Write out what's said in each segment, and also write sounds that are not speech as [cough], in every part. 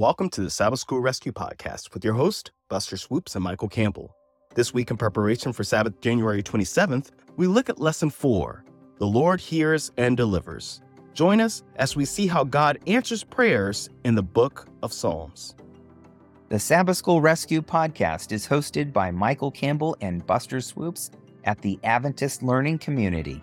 Welcome to the Sabbath School Rescue Podcast with your host, Buster Swoopes and Michael Campbell. This week, in preparation for Sabbath, January 27th, we look at Lesson 4 The Lord Hears and Delivers. Join us as we see how God answers prayers in the book of Psalms. The Sabbath School Rescue Podcast is hosted by Michael Campbell and Buster Swoopes at the Adventist Learning Community.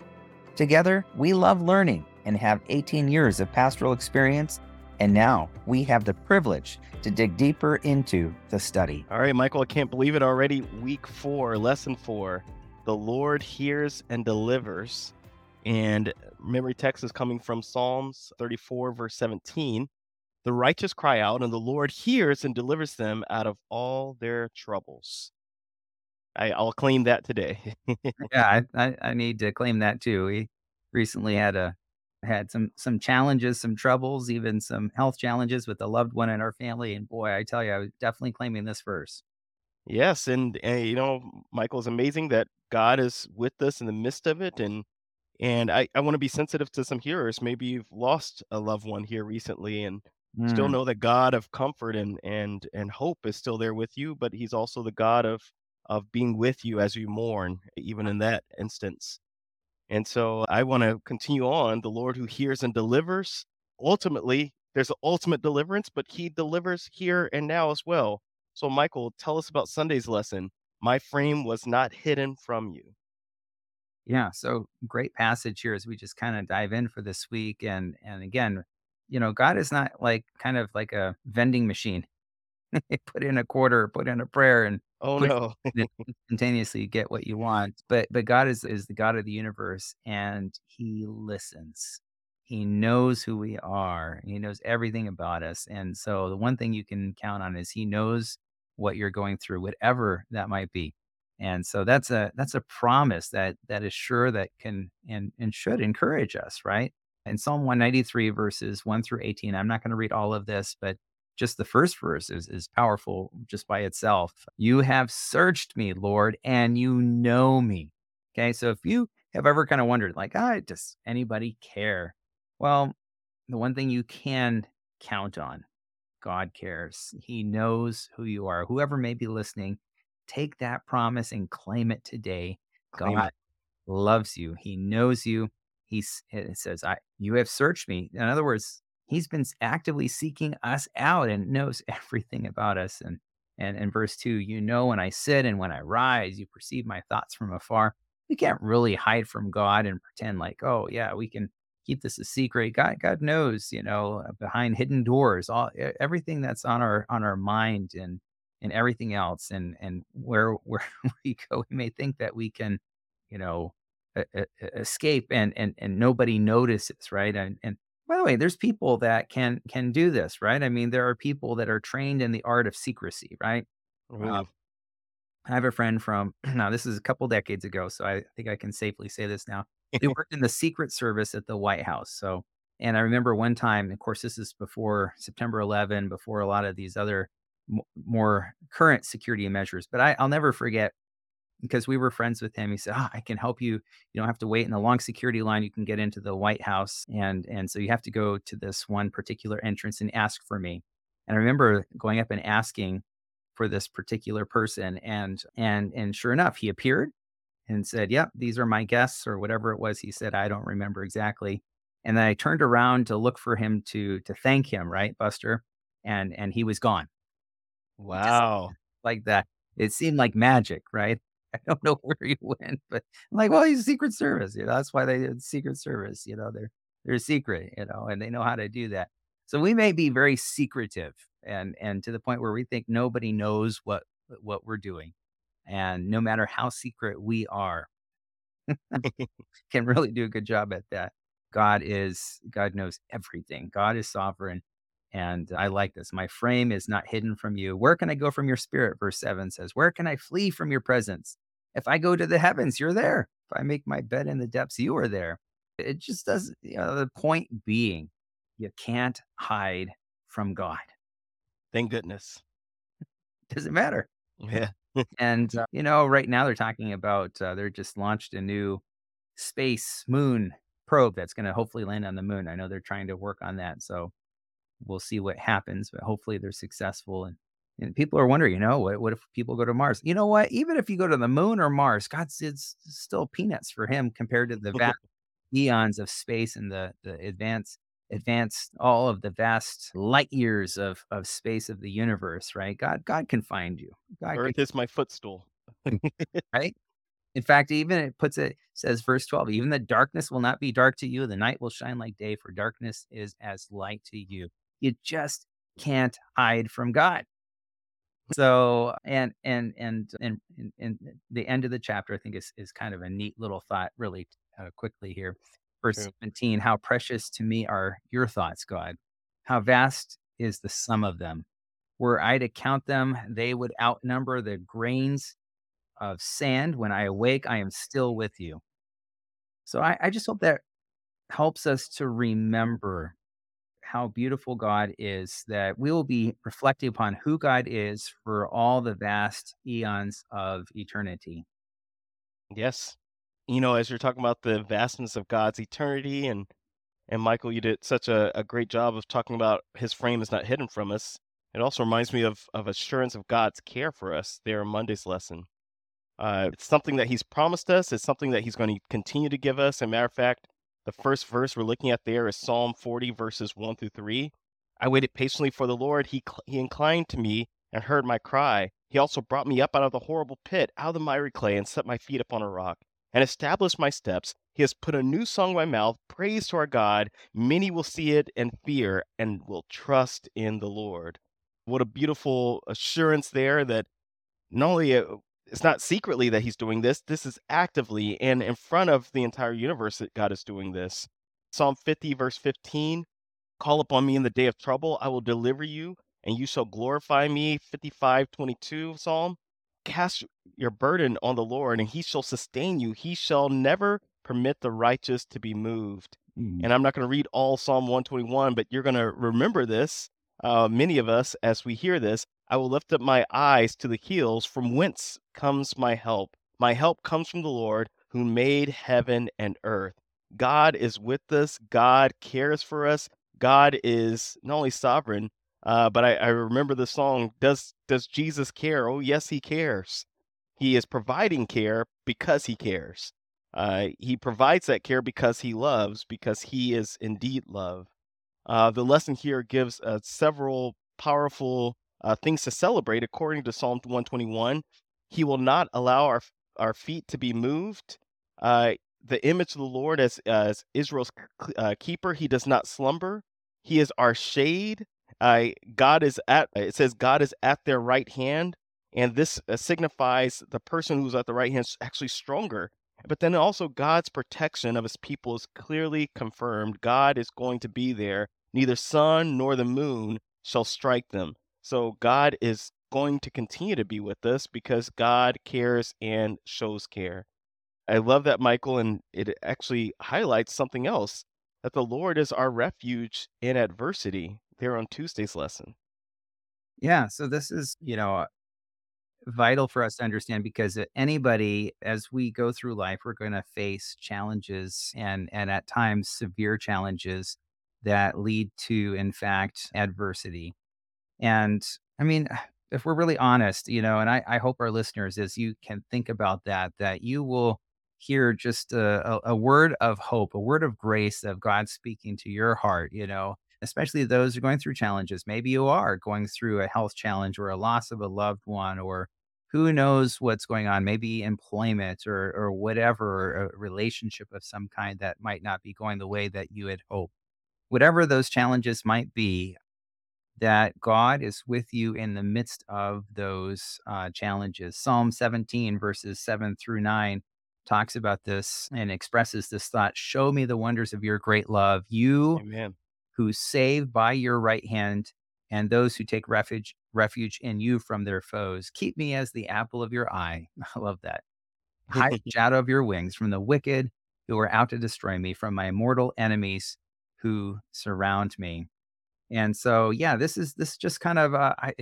Together, we love learning and have 18 years of pastoral experience, and now we have the privilege to dig deeper into the study. All right, Michael, I can't believe it already. Week four, lesson four The Lord hears and delivers. And memory text is coming from Psalms 34, verse 17. The righteous cry out, and the Lord hears and delivers them out of all their troubles. I, will claim that today. [laughs] yeah, I, I, I, need to claim that too. We recently had a had some some challenges, some troubles, even some health challenges with a loved one in our family. And boy, I tell you, I was definitely claiming this verse. Yes, and, and you know, Michael, is amazing that God is with us in the midst of it, and and I, I want to be sensitive to some hearers. Maybe you've lost a loved one here recently, and mm. still know that God of comfort and and and hope is still there with you, but He's also the God of of being with you as you mourn, even in that instance. And so I want to continue on. The Lord who hears and delivers. Ultimately, there's an ultimate deliverance, but He delivers here and now as well. So, Michael, tell us about Sunday's lesson. My frame was not hidden from you. Yeah, so great passage here as we just kind of dive in for this week. And and again, you know, God is not like kind of like a vending machine. [laughs] put in a quarter, put in a prayer, and oh no, [laughs] instantaneously get what you want. But but God is is the God of the universe, and He listens. He knows who we are. He knows everything about us. And so the one thing you can count on is He knows what you're going through, whatever that might be. And so that's a that's a promise that that is sure that can and and should encourage us, right? In Psalm 193 verses 1 through 18, I'm not going to read all of this, but just the first verse is, is powerful just by itself. You have searched me, Lord, and you know me. Okay. So if you have ever kind of wondered, like, ah, does anybody care? Well, the one thing you can count on, God cares. He knows who you are. Whoever may be listening, take that promise and claim it today. Claim God it. loves you. He knows you. He's it says, I you have searched me. In other words, he's been actively seeking us out and knows [laughs] everything about us. And and in verse two, you know when I sit and when I rise, you perceive my thoughts from afar. We can't really hide from God and pretend like, oh yeah, we can keep this a secret. God, God knows, you know, uh, behind hidden doors, all everything that's on our on our mind and and everything else and and where [laughs] where we go we may think that we can you know escape and and and nobody notices right and and by the way there's people that can can do this right? I mean there are people that are trained in the art of secrecy right? Uh, i have a friend from [clears throat] now this is a couple decades ago so i think i can safely say this now. They [laughs] worked in the secret service at the white house so and i remember one time of course this is before september 11 before a lot of these other more current security measures. But I, I'll never forget because we were friends with him. He said, oh, "I can help you. You don't have to wait in the long security line. You can get into the White House, and and so you have to go to this one particular entrance and ask for me." And I remember going up and asking for this particular person, and and and sure enough, he appeared and said, "Yep, these are my guests," or whatever it was. He said, "I don't remember exactly." And then I turned around to look for him to to thank him, right, Buster, and and he was gone. Wow. like that. It seemed like magic, right? [laughs] I don't know where he went, but I'm like, well, he's Secret Service. You know, that's why they did Secret Service. You know, they're they're secret, you know, and they know how to do that. So we may be very secretive and and to the point where we think nobody knows what what we're doing. And no matter how secret we are, [laughs] can really do a good job at that. God is God knows everything. God is sovereign. And I like this. My frame is not hidden from you. Where can I go from your spirit? Verse 7 says, Where can I flee from your presence? If I go to the heavens, you're there. If I make my bed in the depths, you are there. It just doesn't, you know, the point being, you can't hide from God. Thank goodness. Doesn't matter. Yeah. and, uh, you know, right now they're talking about, uh, they're just launched a new space moon probe that's going to hopefully land on the moon. I know they're trying to work on that. So we'll see what happens, but hopefully they're successful. And and people are wondering, you know, what what if people go to Mars? You know what? Even if you go to the moon or Mars, God's it's still peanuts for him compared to the vast [laughs] eons of space and the the advanced advanced all of the vast light years of of space of the universe, right? God God can find you. God can, Earth is my footstool. [laughs] right? In fact, even it puts it says verse 12, even the darkness will not be dark to you, the night will shine like day, for darkness is as light to you. You just can't hide from God. So, and and and and and, the end of the chapter, I think, is is kind of a neat little thought, really uh, quickly here. Verse True. 17, how precious to me are your thoughts, God. How vast is the sum of them. Were I to count them, they would outnumber the grains of sand. When I awake, I am still with you. So I, I just hope that helps us to remember how beautiful God is, that we will be reflecting upon who God is for all the vast eons of eternity. Yes. You know, as you're talking about the vastness of God's eternity and and Michael, you did such a, a great job of talking about his frame is not hidden from us. It also reminds me of of assurance of God's care for us there in Monday's lesson. Uh, it's something that he's promised us. It's something that he's going to continue to give us. As a matter of fact, the first verse we're looking at there is Psalm 40, verses 1 through 3. I waited patiently for the Lord. He, cl- he inclined to me and heard my cry. He also brought me up out of the horrible pit, out of the miry clay, and set my feet upon a rock, and established my steps. He has put a new song in my mouth, praise to our God. Many will see it and fear and will trust in the Lord. What a beautiful assurance there that not only uh, it's not secretly that he's doing this, this is actively and in front of the entire universe that God is doing this. Psalm 50, verse 15 Call upon me in the day of trouble, I will deliver you, and you shall glorify me. 55, 22 Psalm. Cast your burden on the Lord, and he shall sustain you. He shall never permit the righteous to be moved. Mm. And I'm not going to read all Psalm 121, but you're going to remember this, uh, many of us, as we hear this. I will lift up my eyes to the hills, from whence comes my help. My help comes from the Lord who made heaven and earth. God is with us. God cares for us. God is not only sovereign, uh, but I, I remember the song, Does Does Jesus care? Oh, yes, he cares. He is providing care because he cares. Uh, he provides that care because he loves, because he is indeed love. Uh, the lesson here gives several powerful uh, things to celebrate according to Psalm 121. He will not allow our our feet to be moved. Uh, the image of the Lord as as Israel's uh, keeper, he does not slumber. He is our shade. Uh, God is at it says God is at their right hand, and this uh, signifies the person who's at the right hand is actually stronger. But then also God's protection of his people is clearly confirmed. God is going to be there. Neither sun nor the moon shall strike them. So God is going to continue to be with us because God cares and shows care. I love that, Michael, and it actually highlights something else that the Lord is our refuge in adversity there on Tuesday's lesson. Yeah. So this is, you know, vital for us to understand because uh, anybody, as we go through life, we're going to face challenges and and at times severe challenges that lead to, in fact, adversity. And I mean, [sighs] if we're really honest, you know, and I, I hope our listeners, as you can think about that, that you will hear just a, a, a word of hope, a word of grace of God speaking to your heart, you know, especially those who are going through challenges. Maybe you are going through a health challenge or a loss of a loved one, or who knows what's going on, maybe employment or, or whatever, or a relationship of some kind that might not be going the way that you had hoped. Whatever those challenges might be, that God is with you in the midst of those uh, challenges. Psalm 17, verses 7 through 9, talks about this and expresses this thought Show me the wonders of your great love, you Amen. who save by your right hand, and those who take refuge, refuge in you from their foes. Keep me as the apple of your eye. [laughs] I love that. Hide the [laughs] shadow of your wings from the wicked who are out to destroy me, from my mortal enemies who surround me. And so, yeah, this is this is just kind of uh, I,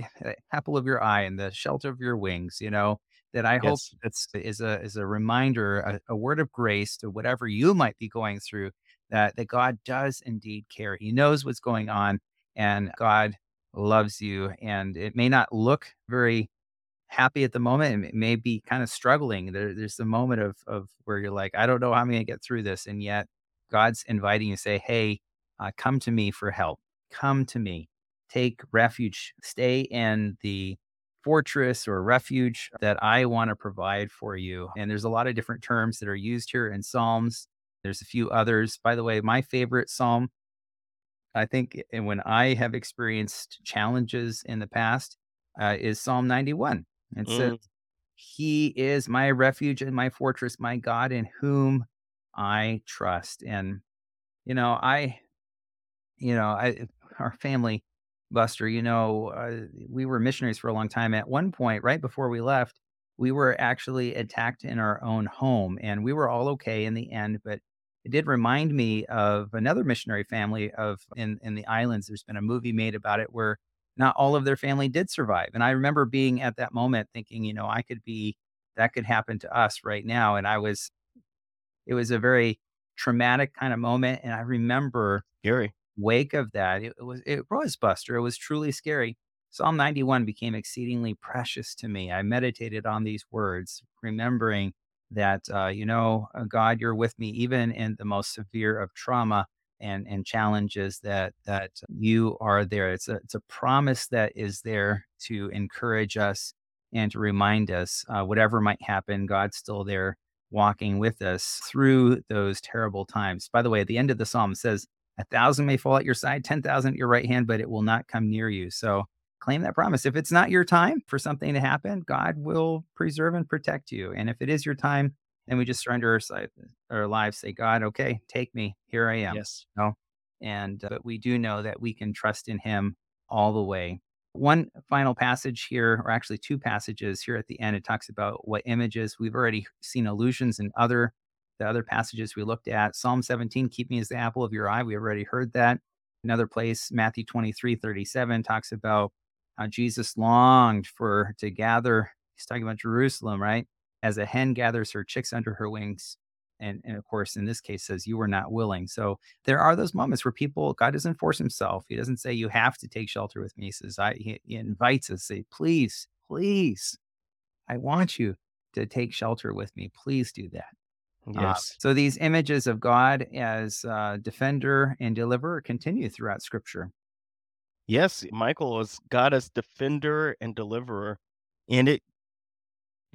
apple of your eye and the shelter of your wings, you know. That I hope yes. that's is a is a reminder, a, a word of grace to whatever you might be going through. That that God does indeed care. He knows what's going on, and God loves you. And it may not look very happy at the moment, and it may be kind of struggling. There, there's a moment of of where you're like, I don't know how I'm going to get through this, and yet God's inviting you to say, Hey, uh, come to me for help. Come to me. Take refuge. Stay in the fortress or refuge that I want to provide for you. And there's a lot of different terms that are used here in Psalms. There's a few others. By the way, my favorite psalm, I think, and when I have experienced challenges in the past, uh, is Psalm 91. It says, Mm, He is my refuge and my fortress, my God in whom I trust. And, you know, I you know, I our family, Buster, you know, uh, we were missionaries for a long time. At one point, right before we left, we were actually attacked in our own home, and we were all okay in the end. But it did remind me of another missionary family of in in the islands. There's been a movie made about it where not all of their family did survive, and I remember being at that moment thinking, you know, I could be that could happen to us right now, and I was. It was a very traumatic kind of moment, and I remember scary. Wake of that, it was it was Buster. It was truly scary. Psalm 91 became exceedingly precious to me. I meditated on these words, remembering that uh, you know, uh, God, you're with me even in the most severe of trauma and and challenges that that you are there. It's a it's a promise that is there to encourage us and to remind us uh, whatever might happen, God's still there walking with us through those terrible times. By the way, at the end of the psalm it says a thousand may fall at your side, 10,000 at your right hand, but it will not come near you. So claim that promise. If it's not your time for something to happen, God will preserve and protect you. And if it is your time, then we just surrender our, side, our lives, say, God, okay, take me. Here I am. Yes. You know? And uh, but we do know that we can trust in him all the way. One final passage here, or actually two passages here at the end, it talks about what images we've already seen allusions in other the other passages we looked at. Psalm 17, keep me as the apple of your eye. We already heard that. Another place, Matthew 23, 37, talks about how Jesus longed for to gather. He's talking about Jerusalem, right? As a hen gathers her chicks under her wings. And, and of course, in this case, says you were not willing. So there are those moments where people, God doesn't force himself. He doesn't say, you have to take shelter with me. He says, I, he, he invites us, say, please, please, I want you to take shelter with me. Please do that. Uh, Yes. so these images of God as uh, defender and deliverer continue throughout Scripture. Yes, Michael is God as defender and deliverer. And it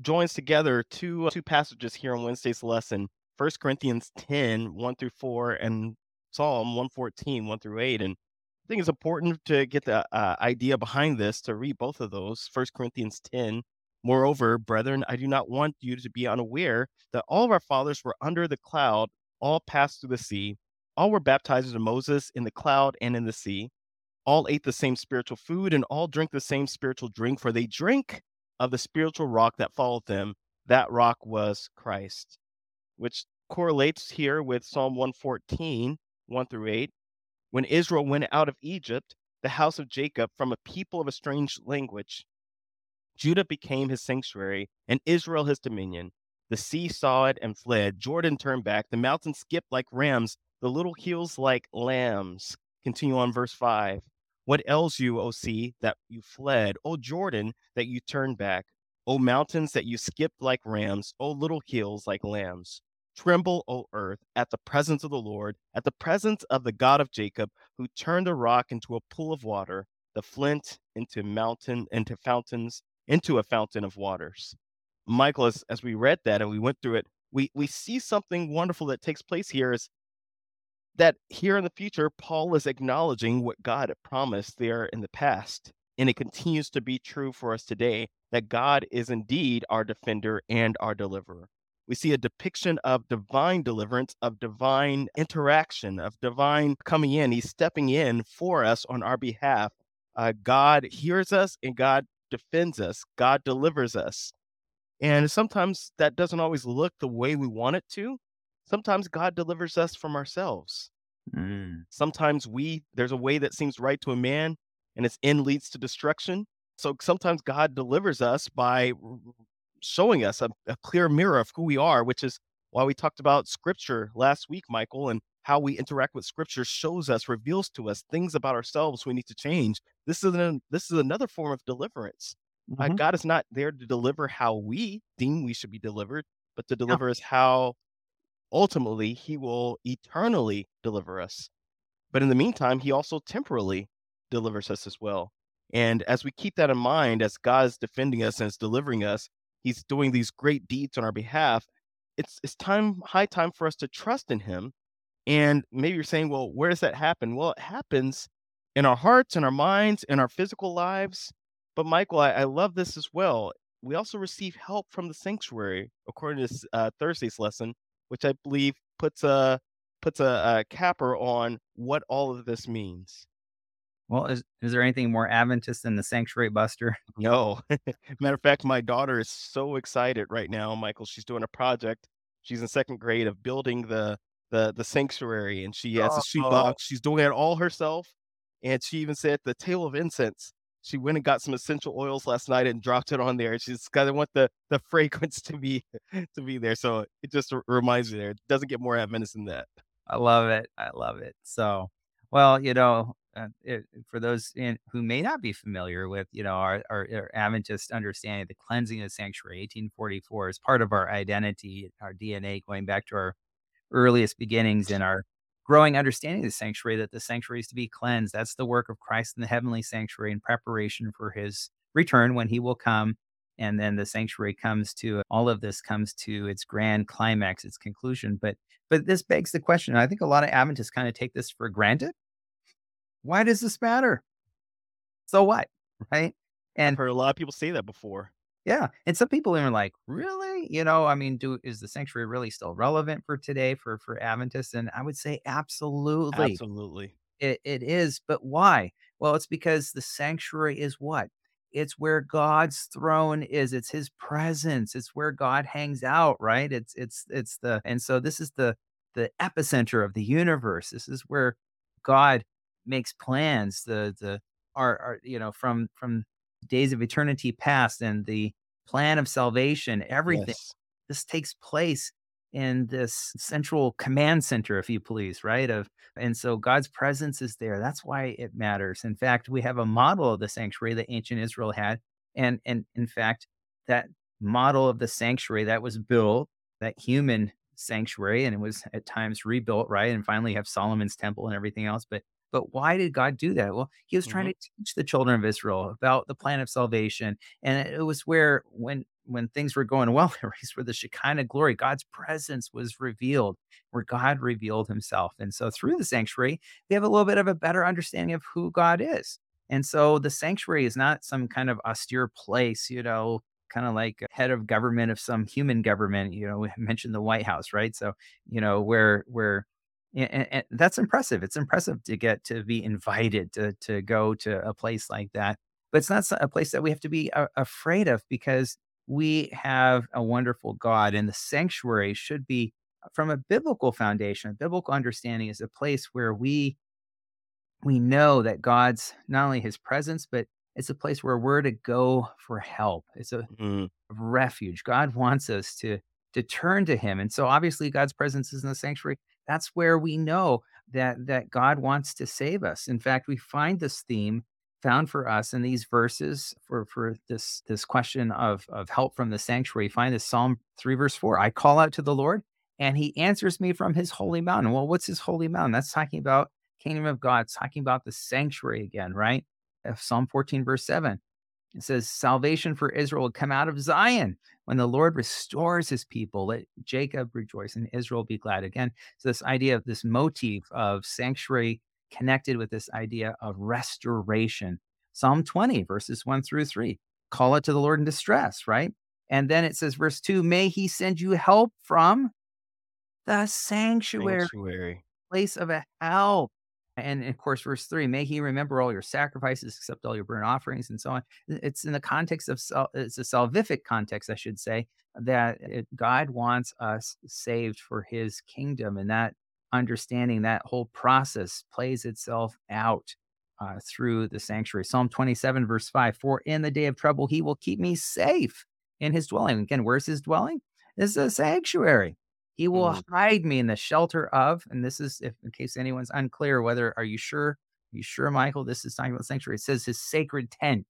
joins together two, uh, two passages here on Wednesday's lesson First Corinthians 10, 1 through 4, and Psalm 114, 1 through 8. And I think it's important to get the uh, idea behind this to read both of those. First Corinthians 10. Moreover, brethren, I do not want you to be unaware that all of our fathers were under the cloud, all passed through the sea, all were baptized into Moses in the cloud and in the sea all ate the same spiritual food and all drink the same spiritual drink, for they drink of the spiritual rock that followed them. That rock was Christ, which correlates here with Psalm 114, 1 through 8. When Israel went out of Egypt, the house of Jacob, from a people of a strange language, Judah became his sanctuary, and Israel his dominion. The sea saw it and fled. Jordan turned back. The mountains skipped like rams, the little hills like lambs. Continue on verse 5. What ails you, O sea, that you fled? O Jordan, that you turned back? O mountains, that you skipped like rams? O little hills like lambs? Tremble, O earth, at the presence of the Lord, at the presence of the God of Jacob, who turned a rock into a pool of water, the flint into mountain into fountains into a fountain of waters. Michael, as, as we read that and we went through it, we, we see something wonderful that takes place here is that here in the future, Paul is acknowledging what God had promised there in the past. And it continues to be true for us today that God is indeed our defender and our deliverer. We see a depiction of divine deliverance, of divine interaction, of divine coming in. He's stepping in for us on our behalf. Uh, God hears us and God defends us, God delivers us. And sometimes that doesn't always look the way we want it to. Sometimes God delivers us from ourselves. Mm. Sometimes we there's a way that seems right to a man and its end leads to destruction. So sometimes God delivers us by showing us a, a clear mirror of who we are, which is why we talked about scripture last week, Michael, and how we interact with scripture shows us, reveals to us things about ourselves we need to change. This is an this is another form of deliverance. Uh, Mhm. God is not there to deliver how we deem we should be delivered, but to deliver us how ultimately he will eternally deliver us. But in the meantime, he also temporally delivers us as well. And as we keep that in mind, as God is defending us and is delivering us, he's doing these great deeds on our behalf. It's it's time high time for us to trust in him. And maybe you're saying, well, where does that happen? Well, it happens in our hearts, in our minds, in our physical lives. But Michael, I, I love this as well. We also receive help from the sanctuary, according to uh, Thursday's lesson, which I believe puts a puts a, a capper on what all of this means. Well, is is there anything more Adventist than the sanctuary buster? [laughs] No. [laughs] Matter of fact, my daughter is so excited right now, Michael. She's doing a project. She's in second grade of building the the the sanctuary, and she has a sheet Oh. She's doing it all herself, and she even said the table of incense. She went and got some essential oils last night and dropped it on there. She's gotta want the the fragrance [laughs] to be to be there. So it just reminds me there. It doesn't get more Adventist than that. I love it. I love it. So, well, you know, uh, it, for those in, who may not be familiar with, you know, our, our, our Adventist understanding, the cleansing of the sanctuary, 1844, is part of our identity, our DNA, going back to our earliest beginnings in our growing understanding of the sanctuary, that the sanctuary is to be cleansed. That's the work of Christ in the heavenly sanctuary in preparation for his return when he will come. And then the sanctuary comes to all of this comes to its grand climax, its conclusion. But but this begs the question. I think a lot of Adventists kind of take this for granted. Why does this matter? So what? Right. I've And heard a lot of people say that before. Yeah, and some people are like, "Really? You know, I mean, do is the sanctuary really still relevant for today for for Adventists?" And I would say absolutely. Absolutely. It it is, but why? Well, it's because the sanctuary is what? It's where God's throne is. It's his presence. It's where God hangs out, right? It's it's it's the and so this is the the epicenter of the universe. This is where God makes plans. The the are, our you know from from days of eternity past and the plan of salvation, everything Yes. this takes place in this central command center, if you please, right? Of and so God's presence is there. That's why it matters. In fact, we have a model of the sanctuary that ancient Israel had. And and in fact, that model of the sanctuary that was built, that human sanctuary, and it was at times rebuilt, right? And finally have Solomon's temple and everything else. But but why did God do that? Well, he was trying hmm to teach the children of Israel about the plan of salvation. And it was where when when things were going well, there was where the Shekinah glory, God's presence was revealed where God revealed himself. And so through the sanctuary, we have a little bit of a better understanding of who God is. And so the sanctuary is not some kind of austere place, you know, kind of like a head of government of some human government, you know, we mentioned the White House, right? So, you know, where where and, and that's impressive. It's impressive to get to be invited to to go to a place like that. But it's not a place that we have to be a- afraid of because we have a wonderful God and the sanctuary should be from a biblical foundation, a biblical understanding is a place where we we know that God's not only his presence, but it's a place where we're to go for help. It's a hmm refuge. God wants us to to turn to him. And so obviously God's presence is in the sanctuary. That's where we know that that God wants to save us. In fact, we find this theme found for us in these verses for for this this question of of help from the sanctuary. Find this Psalm 3 verse 4. I call out to the Lord and he answers me from his holy mountain. Well, what's his holy mountain? That's talking about kingdom of God, it's talking about the sanctuary again, right? Psalm 14 verse 7 it says, Salvation for Israel will come out of Zion. When the Lord restores his people, let Jacob rejoice and Israel be glad. Again, so this idea of this motif of sanctuary connected with this idea of restoration. Psalm 20, verses 1 through 3. Call it to the Lord in distress, right? And then it says, verse 2, may he send you help from the sanctuary Sanctuary. place of a help. And of course, verse three, may he remember all your sacrifices, accept all your burnt offerings, and so on. It's in the context of, it's a salvific context, I should say, that God wants us saved for his kingdom. And that understanding, that whole process plays itself out uh, through the sanctuary. Psalm 27, verse 5 For in the day of trouble, he will keep me safe in his dwelling. Again, where's his dwelling? Is a sanctuary. He will Mm. hide me in the shelter of, and this is if in case anyone's unclear whether are you sure? Are you sure, Michael? This is talking about sanctuary. It says his sacred tent.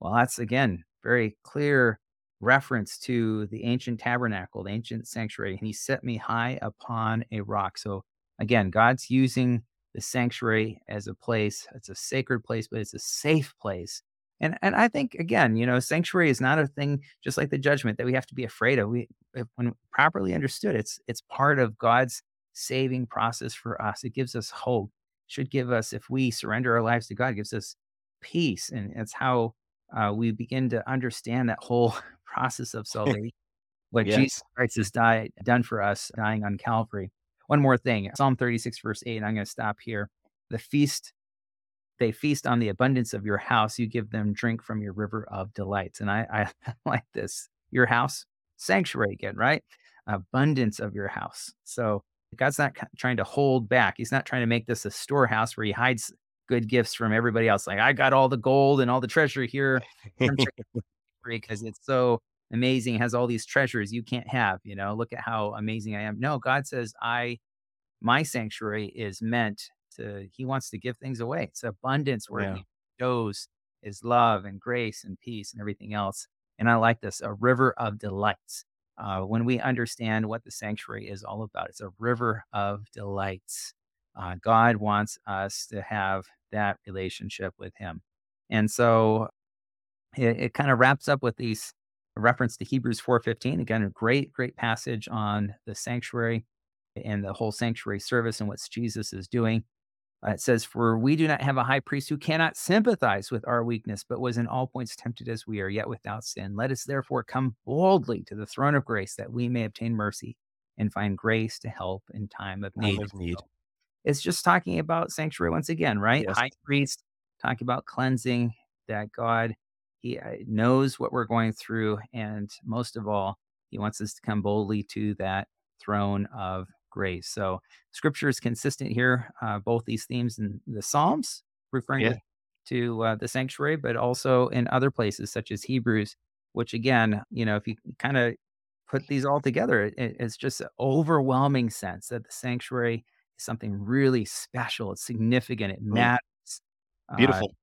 Well, that's again very clear reference to the ancient tabernacle, the ancient sanctuary. And he set me high upon a rock. So again, God's using the sanctuary as a place. It's a sacred place, but it's a safe place. And and I think again, you know, sanctuary is not a thing just like the judgment that we have to be afraid of. We if, when properly understood, it's it's part of God's saving process for us. It gives us hope. Should give us if we surrender our lives to God, it gives us peace, and it's how uh, we begin to understand that whole [laughs] process of [laughs] salvation, what Jesus Christ has died done for us, dying on Calvary. One more thing, Psalm 36, verse 8, and I'm going to stop here. The feast, they feast on the abundance of your house. You give them drink from your river of delights. And I, I [laughs] like this. Your house, sanctuary again, right? Abundance of your house. So God's not trying to hold back. He's not trying to make this a storehouse where he hides good gifts from everybody else. Like I got all the gold and all the treasure here [laughs] because it's so amazing. It has all these treasures you can't have. You know, look at how amazing I am. No, God says I, my sanctuary is meant to. He wants to give things away. It's abundance where yeah. He shows His love and grace and peace and everything else. And I like this a river of delights. Uh, when we understand what the sanctuary is all about, it's a river of delights. Uh, God wants us to have that relationship with Him. And so it, it kind of wraps up with these reference to Hebrews 4:15. Again, a great, great passage on the sanctuary and the whole sanctuary service and what Jesus is doing. Uh, it says, For we do not have a high priest who cannot sympathize with our weakness, but was in all points tempted as we are, yet without sin. Let us therefore come boldly to the throne of grace that we may obtain mercy and find grace to help in time of need. of need. It's just talking about sanctuary once again, right? Yes. High priest, talking about cleansing, that God, He uh, knows what we're going through. And most of all, He wants us to come boldly to that throne of grace. So scripture is consistent here, uh, both these themes in the Psalms, referring Yeah. to, uh, the sanctuary, but also in other places such as Hebrews, which again, you know, if you kind of put these all together, it, it's just an overwhelming sense that the sanctuary is something really special. It's significant. It Mm. matters uh, Beautiful.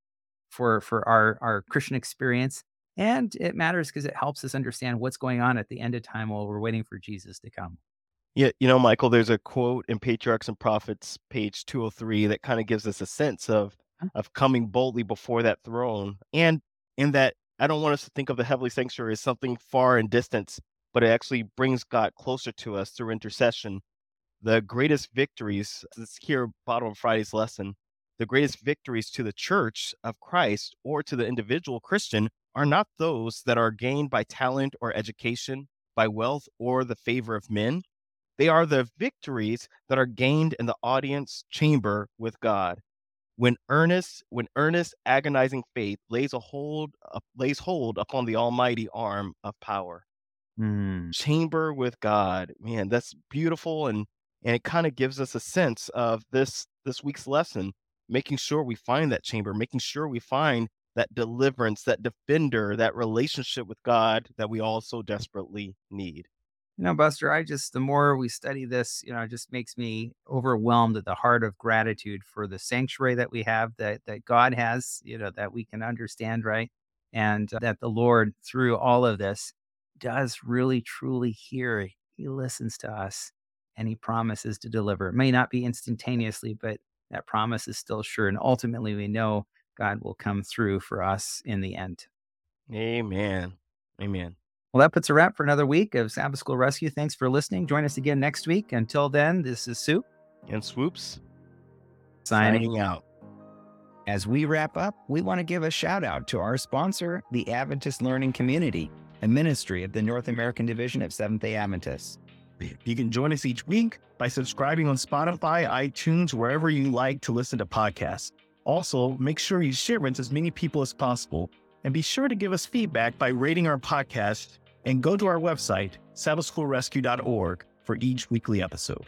for for our our Christian experience, and it matters because it helps us understand what's going on at the end of time while we're waiting for Jesus to come. Yeah, you know, Michael, there's a quote in Patriarchs and Prophets, page 203, that kind of gives us a sense of of coming boldly before that throne. And in that, I don't want us to think of the heavenly sanctuary as something far in distance, but it actually brings God closer to us through intercession. The greatest victories, this here bottom of Friday's lesson, the greatest victories to the church of Christ or to the individual Christian are not those that are gained by talent or education, by wealth or the favor of men. They are the victories that are gained in the audience chamber with God. When earnest, when earnest, agonizing faith lays a hold, uh, lays hold upon the almighty arm of power. Mm. Chamber with God, man, that's beautiful, and and it kind of gives us a sense of this this week's lesson, making sure we find that chamber, making sure we find that deliverance, that defender, that relationship with God that we all so desperately need. You know, Buster, I just the more we study this, you know, it just makes me overwhelmed at the heart of gratitude for the sanctuary that we have, that that God has, you know, that we can understand, right? And uh, that the Lord, through all of this, does really truly hear. He listens to us and he promises to deliver. It may not be instantaneously, but that promise is still sure. And ultimately, we know God will come through for us in the end. Amen. Amen. Well, that puts a wrap for another week of Sabbath School Rescue. Thanks for listening. Join us again next week. Until then, this is Soup And Swoopes signing. signing out. As we wrap up, we want to give a shout out to our sponsor, the Adventist Learning Community, a ministry of the North American Division of Seventh day Adventists. You can join us each week by subscribing on Spotify, iTunes, wherever you like to listen to podcasts. Also, make sure you share it to as many people as possible. And be sure to give us feedback by rating our podcast and go to our website, sabbathschoolrescue.org, for each weekly episode.